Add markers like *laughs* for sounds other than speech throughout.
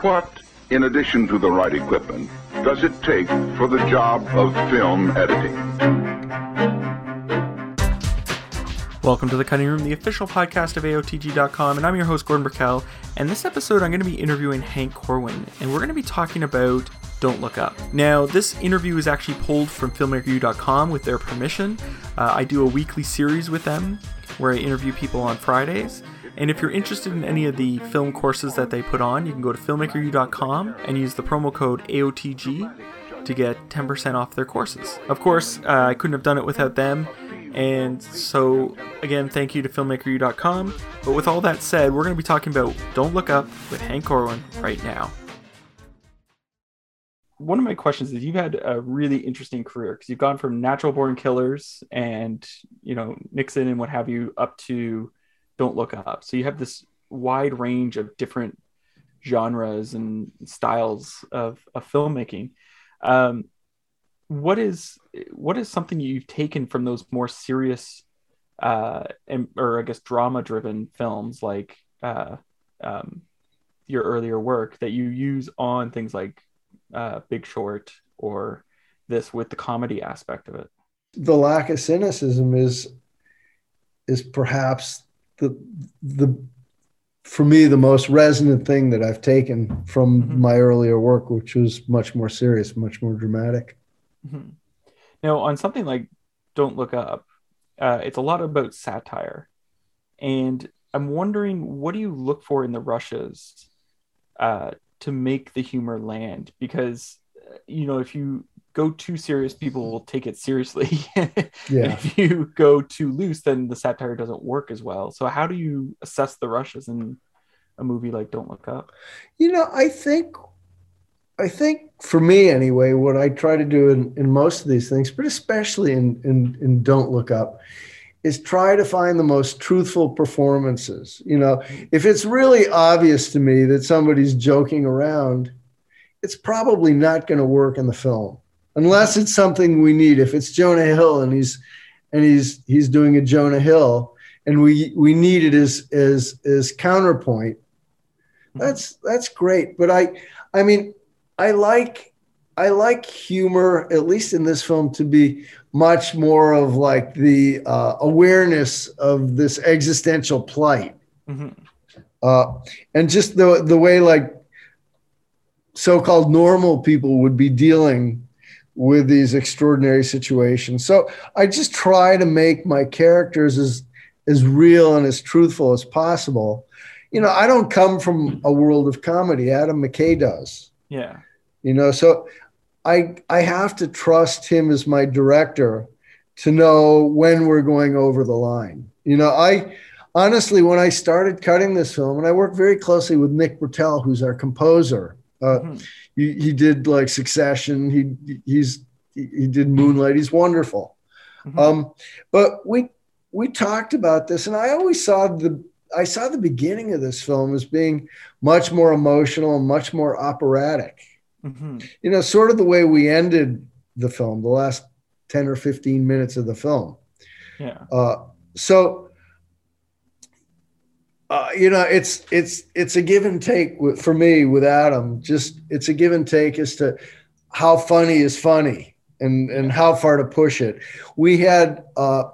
What, in addition to the right equipment, does it take for the job of film editing? Welcome to The Cutting Room, the official podcast of AOTG.com, and I'm your host, Gordon Burkell. And this episode, I'm going to be interviewing Hank Corwin, and we're going to be talking about Don't Look Up. Now, this interview is actually pulled from FilmmakerU.com with their permission. Uh, I do a weekly series with them where I interview people on Fridays. And if you're interested in any of the film courses that they put on, you can go to filmmakeru.com and use the promo code AOTG to get 10% off their courses. Of course, uh, I couldn't have done it without them. And so, again, thank you to filmmakeru.com. But with all that said, we're going to be talking about Don't Look Up with Hank Corwin right now. One of my questions is you've had a really interesting career because you've gone from natural born killers and, you know, Nixon and what have you up to Don't Look Up. So you have this wide range of different genres and styles of, of filmmaking. Um, what is what is something you've taken from those more serious uh and or i guess drama driven films like uh um your earlier work that you use on things like uh big short or this with the comedy aspect of it the lack of cynicism is is perhaps the the for me the most resonant thing that i've taken from mm-hmm. my earlier work which was much more serious much more dramatic Mm-hmm. Now, on something like Don't Look Up, uh, it's a lot about satire. And I'm wondering, what do you look for in the rushes uh, to make the humor land? Because, uh, you know, if you go too serious, people will take it seriously. *laughs* yeah. if you go too loose, then the satire doesn't work as well. So, how do you assess the rushes in a movie like Don't Look Up? You know, I think I think for me anyway, what I try to do in, in most of these things, but especially in, in, in Don't Look Up, is try to find the most truthful performances. You know, if it's really obvious to me that somebody's joking around, it's probably not going to work in the film unless it's something we need. If it's Jonah Hill and he's and he's he's doing a Jonah Hill and we we need it as as as counterpoint, that's that's great. But I I mean I like I like humor, at least in this film, to be much more of like the uh, awareness of this existential plight, mm-hmm. uh, and just the the way like so-called normal people would be dealing with these extraordinary situations. So I just try to make my characters as as real and as truthful as possible. You know, I don't come from a world of comedy. Adam McKay does. Yeah. You know, so I I have to trust him as my director to know when we're going over the line. You know, I honestly, when I started cutting this film, and I worked very closely with Nick Britell, who's our composer. Uh, mm-hmm. he, he did like Succession. He he's he did Moonlight. He's wonderful. Mm-hmm. Um, but we we talked about this, and I always saw the I saw the beginning of this film as being much more emotional and much more operatic. Mm-hmm. You know, sort of the way we ended the film, the last 10 or 15 minutes of the film. Yeah. Uh, so, uh, you know, it's it's it's a give and take for me with Adam. Just it's a give and take as to how funny is funny and and how far to push it. We had uh,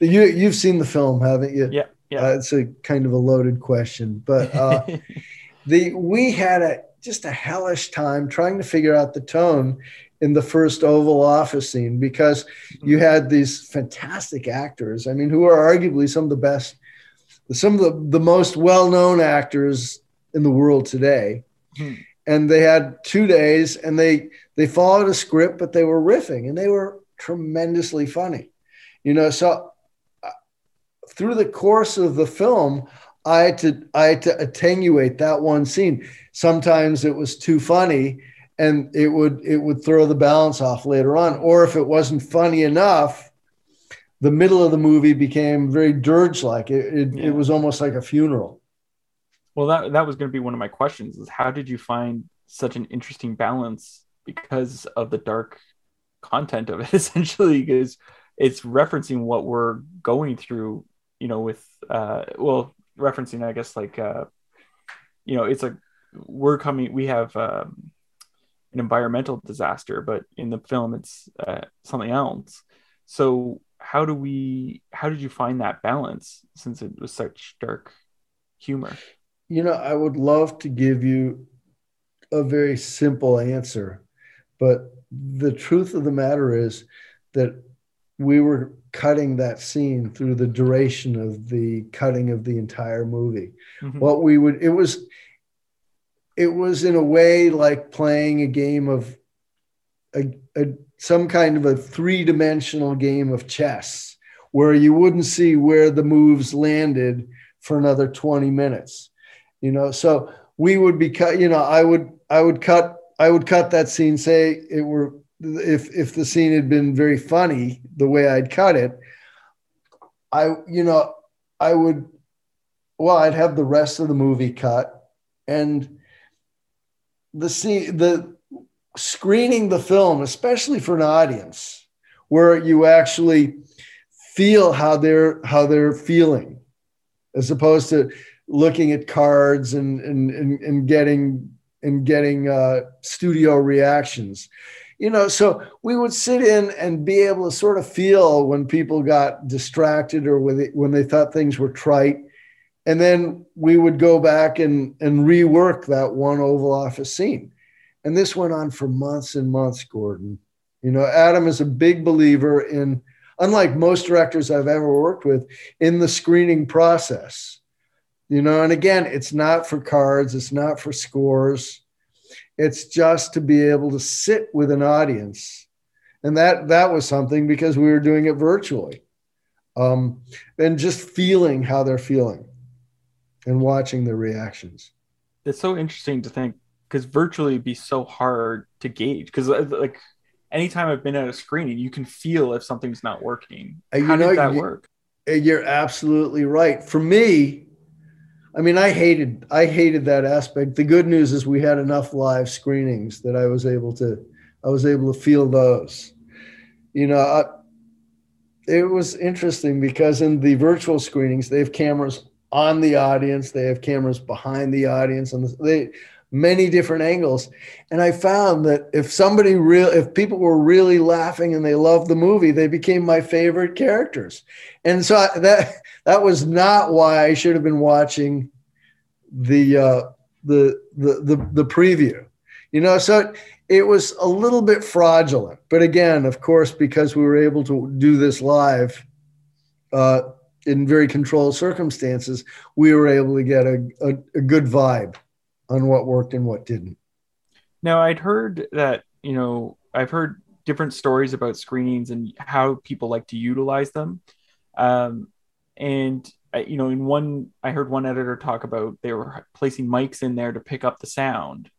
you you've seen the film, haven't you? Yeah, yeah. Uh, it's a kind of a loaded question, but uh, *laughs* the we had a just a hellish time trying to figure out the tone in the first Oval Office scene because you had these fantastic actors. I mean, who are arguably some of the best, some of the, the most well known actors in the world today. Hmm. And they had two days and they they followed a script, but they were riffing and they were tremendously funny. You know, so uh, through the course of the film, I had to I had to attenuate that one scene. Sometimes it was too funny, and it would it would throw the balance off later on. Or if it wasn't funny enough, the middle of the movie became very dirge like. It it, yeah. it was almost like a funeral. Well, that that was going to be one of my questions: is how did you find such an interesting balance because of the dark content of it? *laughs* Essentially, because it's referencing what we're going through you know with uh well referencing, I guess, like uh, you know, it's like we're coming we have um, an environmental disaster but in the film it's uh, something else so how do we how did you find that balance since it was such dark humor you know i would love to give you a very simple answer but the truth of the matter is that we were cutting that scene through the duration of the cutting of the entire movie. Mm-hmm. What we would, it was, it was in a way like playing a game of a, a some kind of a three dimensional game of chess where you wouldn't see where the moves landed for another 20 minutes you know? So we would be cut you know i would i would cut i would cut that scene say it were if if the scene had been very funny the way I'd cut it, I you know I would well I'd have the rest of the movie cut and the scene the screening the film especially for an audience where you actually feel how they're how they're feeling as opposed to looking at cards and and and, and getting and getting uh, studio reactions you know, so we would sit in and be able to sort of feel when people got distracted or when they, when they thought things were trite. And then we would go back and, and rework that one Oval Office scene. And this went on for months and months, Gordon. You know, Adam is a big believer in, unlike most directors I've ever worked with, in the screening process. You know, and again, it's not for cards, it's not for scores it's just to be able to sit with an audience. And that that was something because we were doing it virtually. Um, and just feeling how they're feeling and watching their reactions. It's so interesting to think because virtually it'd be so hard to gauge because uh, like anytime I've been at a screening, you can feel if something's not working. How you know, did that you, work? You're absolutely right. For me, I mean, I hated I hated that aspect. The good news is we had enough live screenings that I was able to I was able to feel those. You know, I, it was interesting because in the virtual screenings they have cameras on the audience, they have cameras behind the audience, and they many different angles. And I found that if somebody real, if people were really laughing and they loved the movie, they became my favorite characters. And so I, that that was not why I should have been watching the uh, the, the the the preview. You know, so it was a little bit fraudulent. But again, of course, because we were able to do this live. Uh, in very controlled circumstances, we were able to get a, a, a good vibe on what worked and what didn't. Now, I'd heard that, you know, I've heard different stories about screenings and how people like to utilize them. Um, and, you know, in one, I heard one editor talk about they were placing mics in there to pick up the sound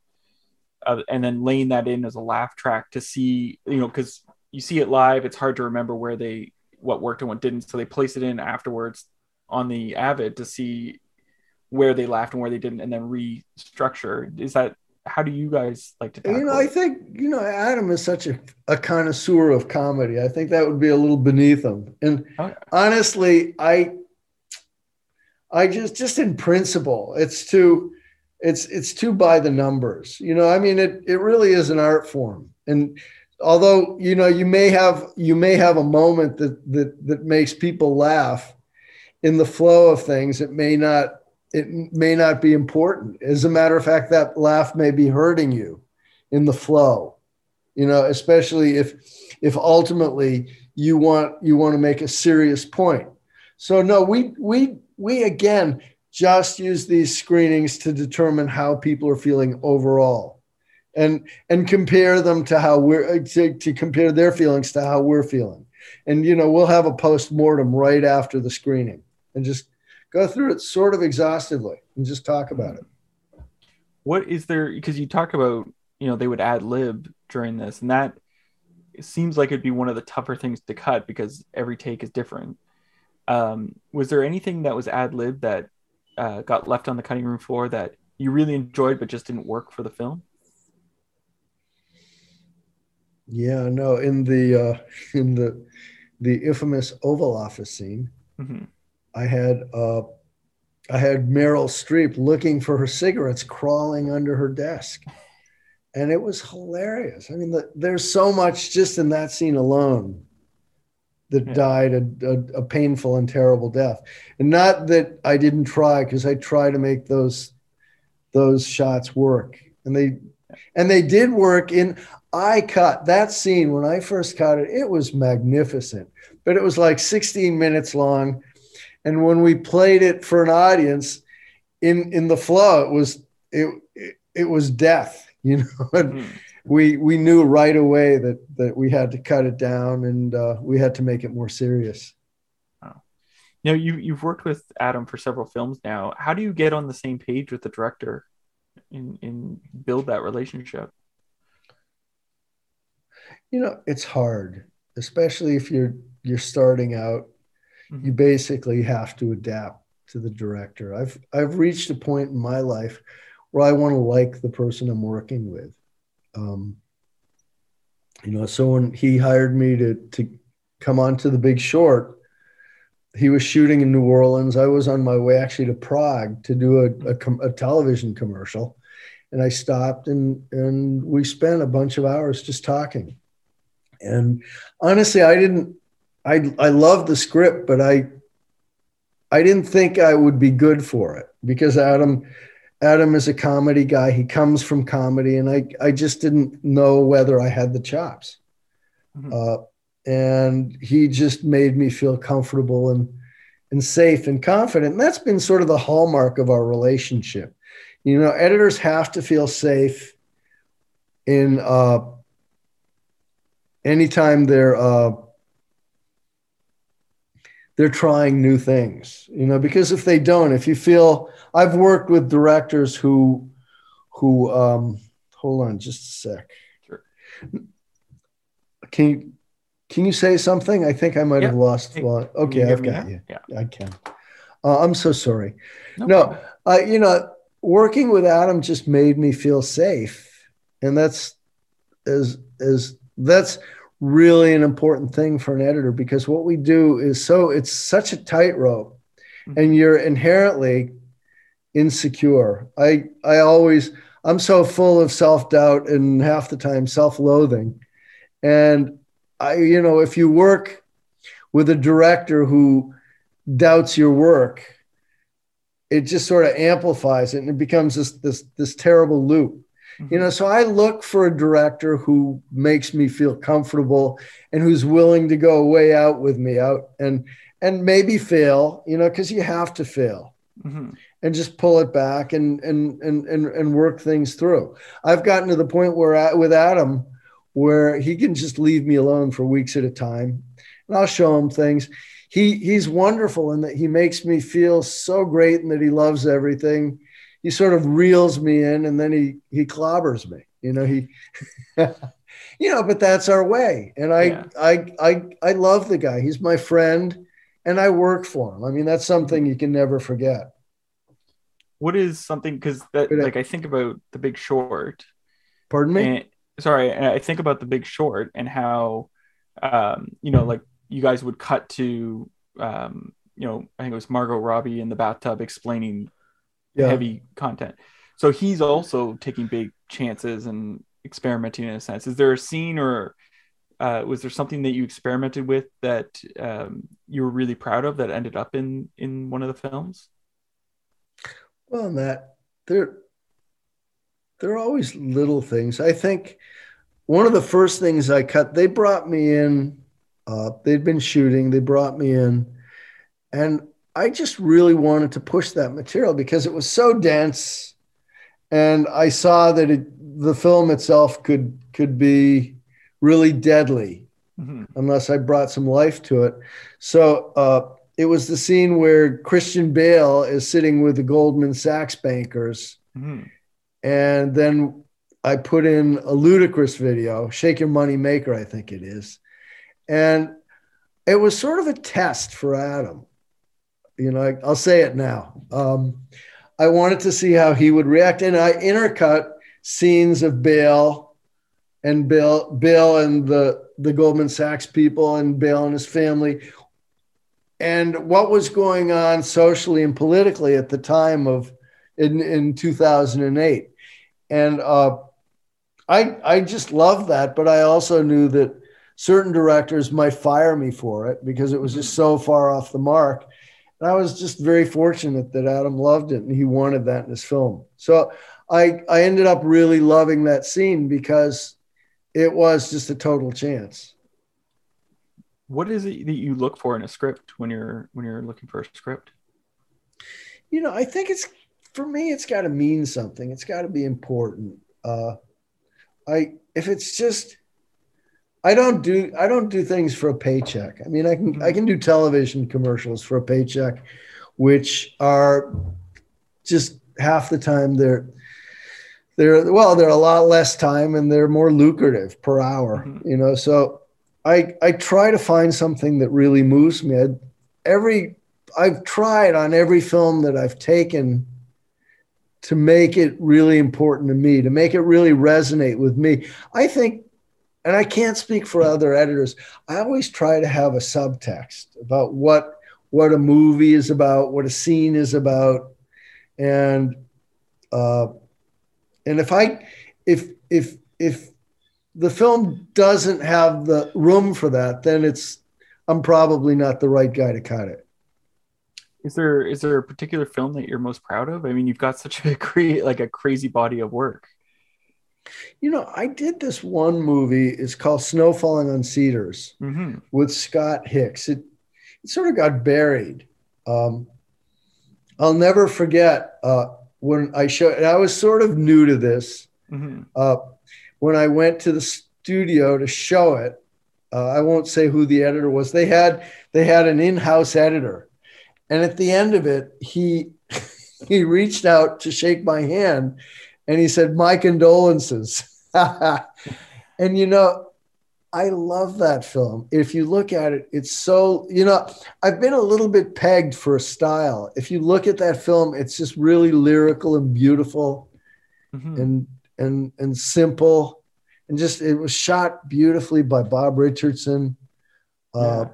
uh, and then laying that in as a laugh track to see, you know, because you see it live, it's hard to remember where they, what worked and what didn't. So they place it in afterwards on the Avid to see where they laughed and where they didn't, and then restructure. Is that how do you guys like to? You know, I think you know Adam is such a, a connoisseur of comedy. I think that would be a little beneath him. And oh, honestly, I, I just just in principle, it's too, it's it's too by the numbers. You know, I mean, it it really is an art form, and although you know you may have you may have a moment that that that makes people laugh in the flow of things it may not it may not be important. As a matter of fact, that laugh may be hurting you in the flow, you know, especially if if ultimately you want you want to make a serious point. So no, we we we again just use these screenings to determine how people are feeling overall and and compare them to how we're uh, to, to compare their feelings to how we're feeling and you know we'll have a post-mortem right after the screening and just go through it sort of exhaustively and just talk about it. What is there? Because you talk about, you know, they would ad lib during this, and that seems like it'd be one of the tougher things to cut because every take is different. Um, was there anything that was ad lib that uh, got left on the cutting room floor that you really enjoyed but just didn't work for the film? Yeah, no. In the uh, *laughs* in the the infamous Oval Office scene, mm-hmm. I had uh, I had Meryl Streep looking for her cigarettes crawling under her desk. And it was hilarious. I mean, the, there's so much just in that scene alone that Yeah. died a, a, a painful and terrible death. And not that I didn't try, because I try to make those those shots work. And they and they did work in I cut that scene when I first cut it, it was magnificent. But it was like 16 minutes long. And when we played it for an audience in in the flow, it was it it, it was death, *laughs* you know. And Mhm. we we knew right away that that we had to cut it down and uh, we had to make it more serious. Now you you've worked with Adam for several films now. How do you get on the same page with the director and and build that relationship? You know, it's hard, especially if you're you're starting out. You Mhm. basically have to adapt to the director. I've I've reached a point in my life where I want to like the person I'm working with. Um, you know, so when he hired me to to come on to the Big Short, he was shooting in New Orleans. I was on my way actually to Prague to do a, a, a television commercial, and I stopped and and we spent a bunch of hours just talking. And honestly, I didn't. I I loved the script, but I I didn't think I would be good for it because Adam Adam is a comedy guy. He comes from comedy, and I I just didn't know whether I had the chops. Mhm. Uh, and he just made me feel comfortable and and safe and confident. And that's been sort of the hallmark of our relationship. You know, editors have to feel safe in uh, anytime they're uh, they're trying new things. You know, because if they don't, if you feel, I've worked with directors who who um, hold on just a sec. Sure. Can you can you say something? I think I might have lost. Well, okay, I've got you. Yeah. I can. Uh, I'm so sorry. No. No, uh, you know, working with Adam just made me feel safe, and that's is is that's really an important thing for an editor because what we do is so it's such a tightrope, Mhm. and you're inherently insecure. I I always I'm so full of self doubt and half the time self loathing, and I you know if you work with a director who doubts your work it just sort of amplifies it and it becomes this this this terrible loop you know so i look for a director who makes me feel comfortable and who's willing to go way out with me out and and maybe fail you know because you have to fail Mhm. and just pull it back and and and and, and work things through. I've gotten to the point where I, with adam where he can just leave me alone for weeks at a time and i'll show him things. He he's wonderful in that he makes me feel so great and that he loves everything he sort of reels me in and then he he clobbers me you know he *laughs* you know but that's our way. And I, Yeah. I i i love the guy. He's my friend and i work for him. I mean that's something you can never forget. What is something because that Good. like I think about the Big Short. Pardon me? And sorry, and I think about the Big Short and how, um, you know, like you guys would cut to, um, you know, I think it was Margot Robbie in the bathtub explaining yeah heavy content. So he's also taking big chances and experimenting in a sense. Is there a scene or uh, was there something that you experimented with that um, you were really proud of that ended up in in one of the films? Well, Matt, there, there are always little things. I think one of the first things I cut, they brought me in. Uh, they'd been shooting. They brought me in, and I just really wanted to push that material because it was so dense, and I saw that it, the film itself could could be really deadly Mhm. unless I brought some life to it. So uh, it was the scene where Christian Bale is sitting with the Goldman Sachs bankers, Mhm. and then I put in a ludicrous video, "Shake Your Money Maker," I think it is, and it was sort of a test for Adam. You know, I, I'll say it now. Um, I wanted to see how he would react, and I intercut scenes of Bale and Bill, Bill and the the Goldman Sachs people, and Bill and his family and what was going on socially and politically at the time of in in 2008 and uh, I I just loved that, but I also knew that certain directors might fire me for it because it was just so far off the mark. And I was just very fortunate that Adam loved it and he wanted that in his film. So I I ended up really loving that scene because it was just a total chance. What is it that you look for in a script when you're when you're looking for a script? You know, I think it's for me, it's got to mean something. It's got to be important. Uh, I if it's just I don't do I don't do things for a paycheck. I mean, I can I can do television commercials for a paycheck, which are just half the time they're they're well they're a lot less time and they're more lucrative per hour. Mm-hmm. You know, so I I try to find something that really moves me. I, every I've tried on every film that I've taken to make it really important to me, to make it really resonate with me. I think, and I can't speak for other editors, I always try to have a subtext about what what a movie is about, what a scene is about, and uh, and if I if if if the film doesn't have the room for that, then it's I'm probably not the right guy to cut it. Is there is there a particular film that you're most proud of? I mean, you've got such a *laughs* great like a crazy body of work. You know, I did this one movie. It's called Snow Falling on Cedars mm-hmm. with Scott Hicks. It it sort of got buried. Um, I'll never forget uh, when I showed. I was sort of new to this. Mm-hmm. Uh, when I went to the studio to show it, uh, I won't say who the editor was. They had they had an in-house editor and at the end of it, he *laughs* he reached out to shake my hand and he said, My condolences. *laughs* and you know, I love that film. If you look at it, it's so, you know, I've been a little bit pegged for a style. If you look at that film, it's just really lyrical and beautiful mm-hmm. and and and simple. And just it was shot beautifully by Bob Richardson. Uh,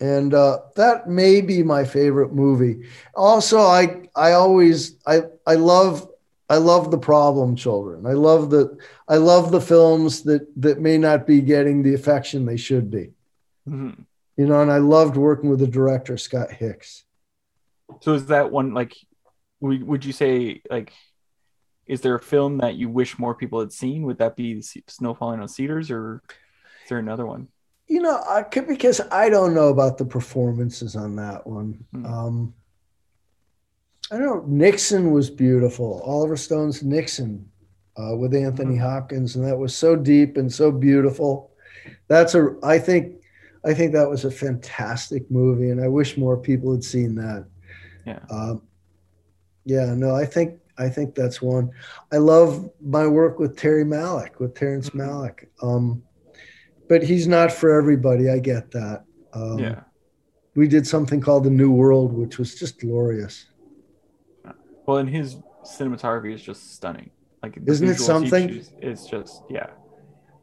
and uh, that may be my favorite movie. Also, I I always I I love I love the problem children. I love the I love the films that that may not be getting the affection they should be. Mm-hmm. You know, and I loved working with the director Scott Hicks. So is that one like? Would you say like? Is there a film that you wish more people had seen? Would that be Snow Falling on Cedars, or is there another one? you know, I could, because I don't know about the performances on that one. Mm. Um, I don't know. Nixon was beautiful. Oliver Stone's Nixon uh, with Anthony mm. Hopkins, and that was so deep and so beautiful. That's a. I think. I think that was a fantastic movie, and I wish more people had seen that. Yeah. Um, yeah. No, I think I think that's one. I love my work with Terry Malick, with Terrence mm-hmm. Malick. Um, but he's not for everybody. I get that. Um, yeah. We did something called The New World, which was just glorious. Well, and his cinematography is just stunning. Like, isn't it something? It's just yeah.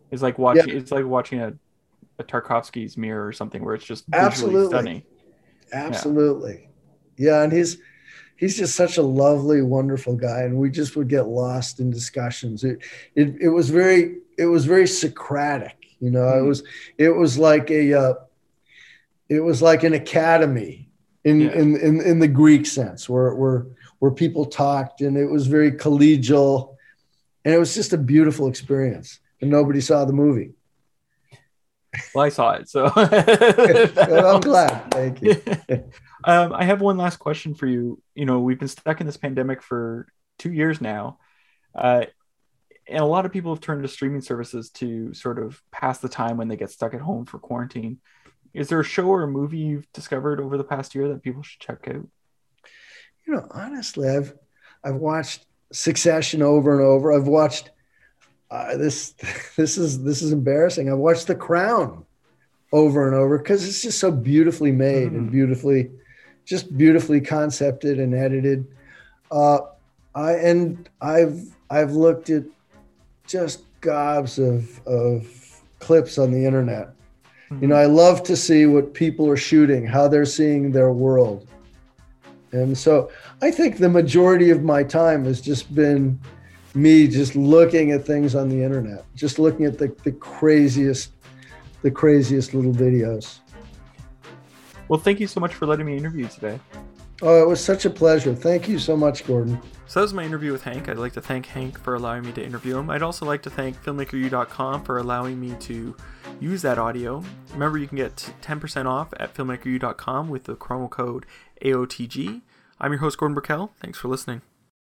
It's like watching. Yeah. It's like watching a, a Tarkovsky's Mirror or something, where it's just absolutely stunning. Absolutely, yeah. yeah, and he's he's just such a lovely, wonderful guy, and we just would get lost in discussions. It it, it was very it was very Socratic you know, mm-hmm. it was it was like a uh, it was like an academy in, yeah. in in in the Greek sense, where where where people talked, and it was very collegial, and it was just a beautiful experience. And nobody saw the movie. Well, I saw it, so *laughs* well, I'm glad. Thank you. *laughs* um, I have one last question for you. You know, we've been stuck in this pandemic for two years now. Uh, and a lot of people have turned to streaming services to sort of pass the time when they get stuck at home for quarantine. Is there a show or a movie you've discovered over the past year that people should check out? You know, honestly, I've I've watched Succession over and over. I've watched uh, this. *laughs* This is this is embarrassing. I've watched The Crown over and over because it's just so beautifully made mm. and beautifully, just beautifully concepted and edited. Uh, I and I've I've looked at just gobs of, of clips on the internet Mm-hmm. You know, I love to see what people are shooting, how they're seeing their world. And so I think the majority of my time has just been me just looking at things on the internet, just looking at the, the craziest, the craziest little videos. Well, thank you so much for letting me interview today. Oh, it was such a pleasure. Thank you so much, Gordon. So that was my interview with Hank. I'd like to thank Hank for allowing me to interview him. I'd also like to thank filmmakeru.com for allowing me to use that audio. Remember, you can get 10% off at filmmakeru.com with the promo code AOTG. I'm your host, Gordon Burkell. Thanks for listening.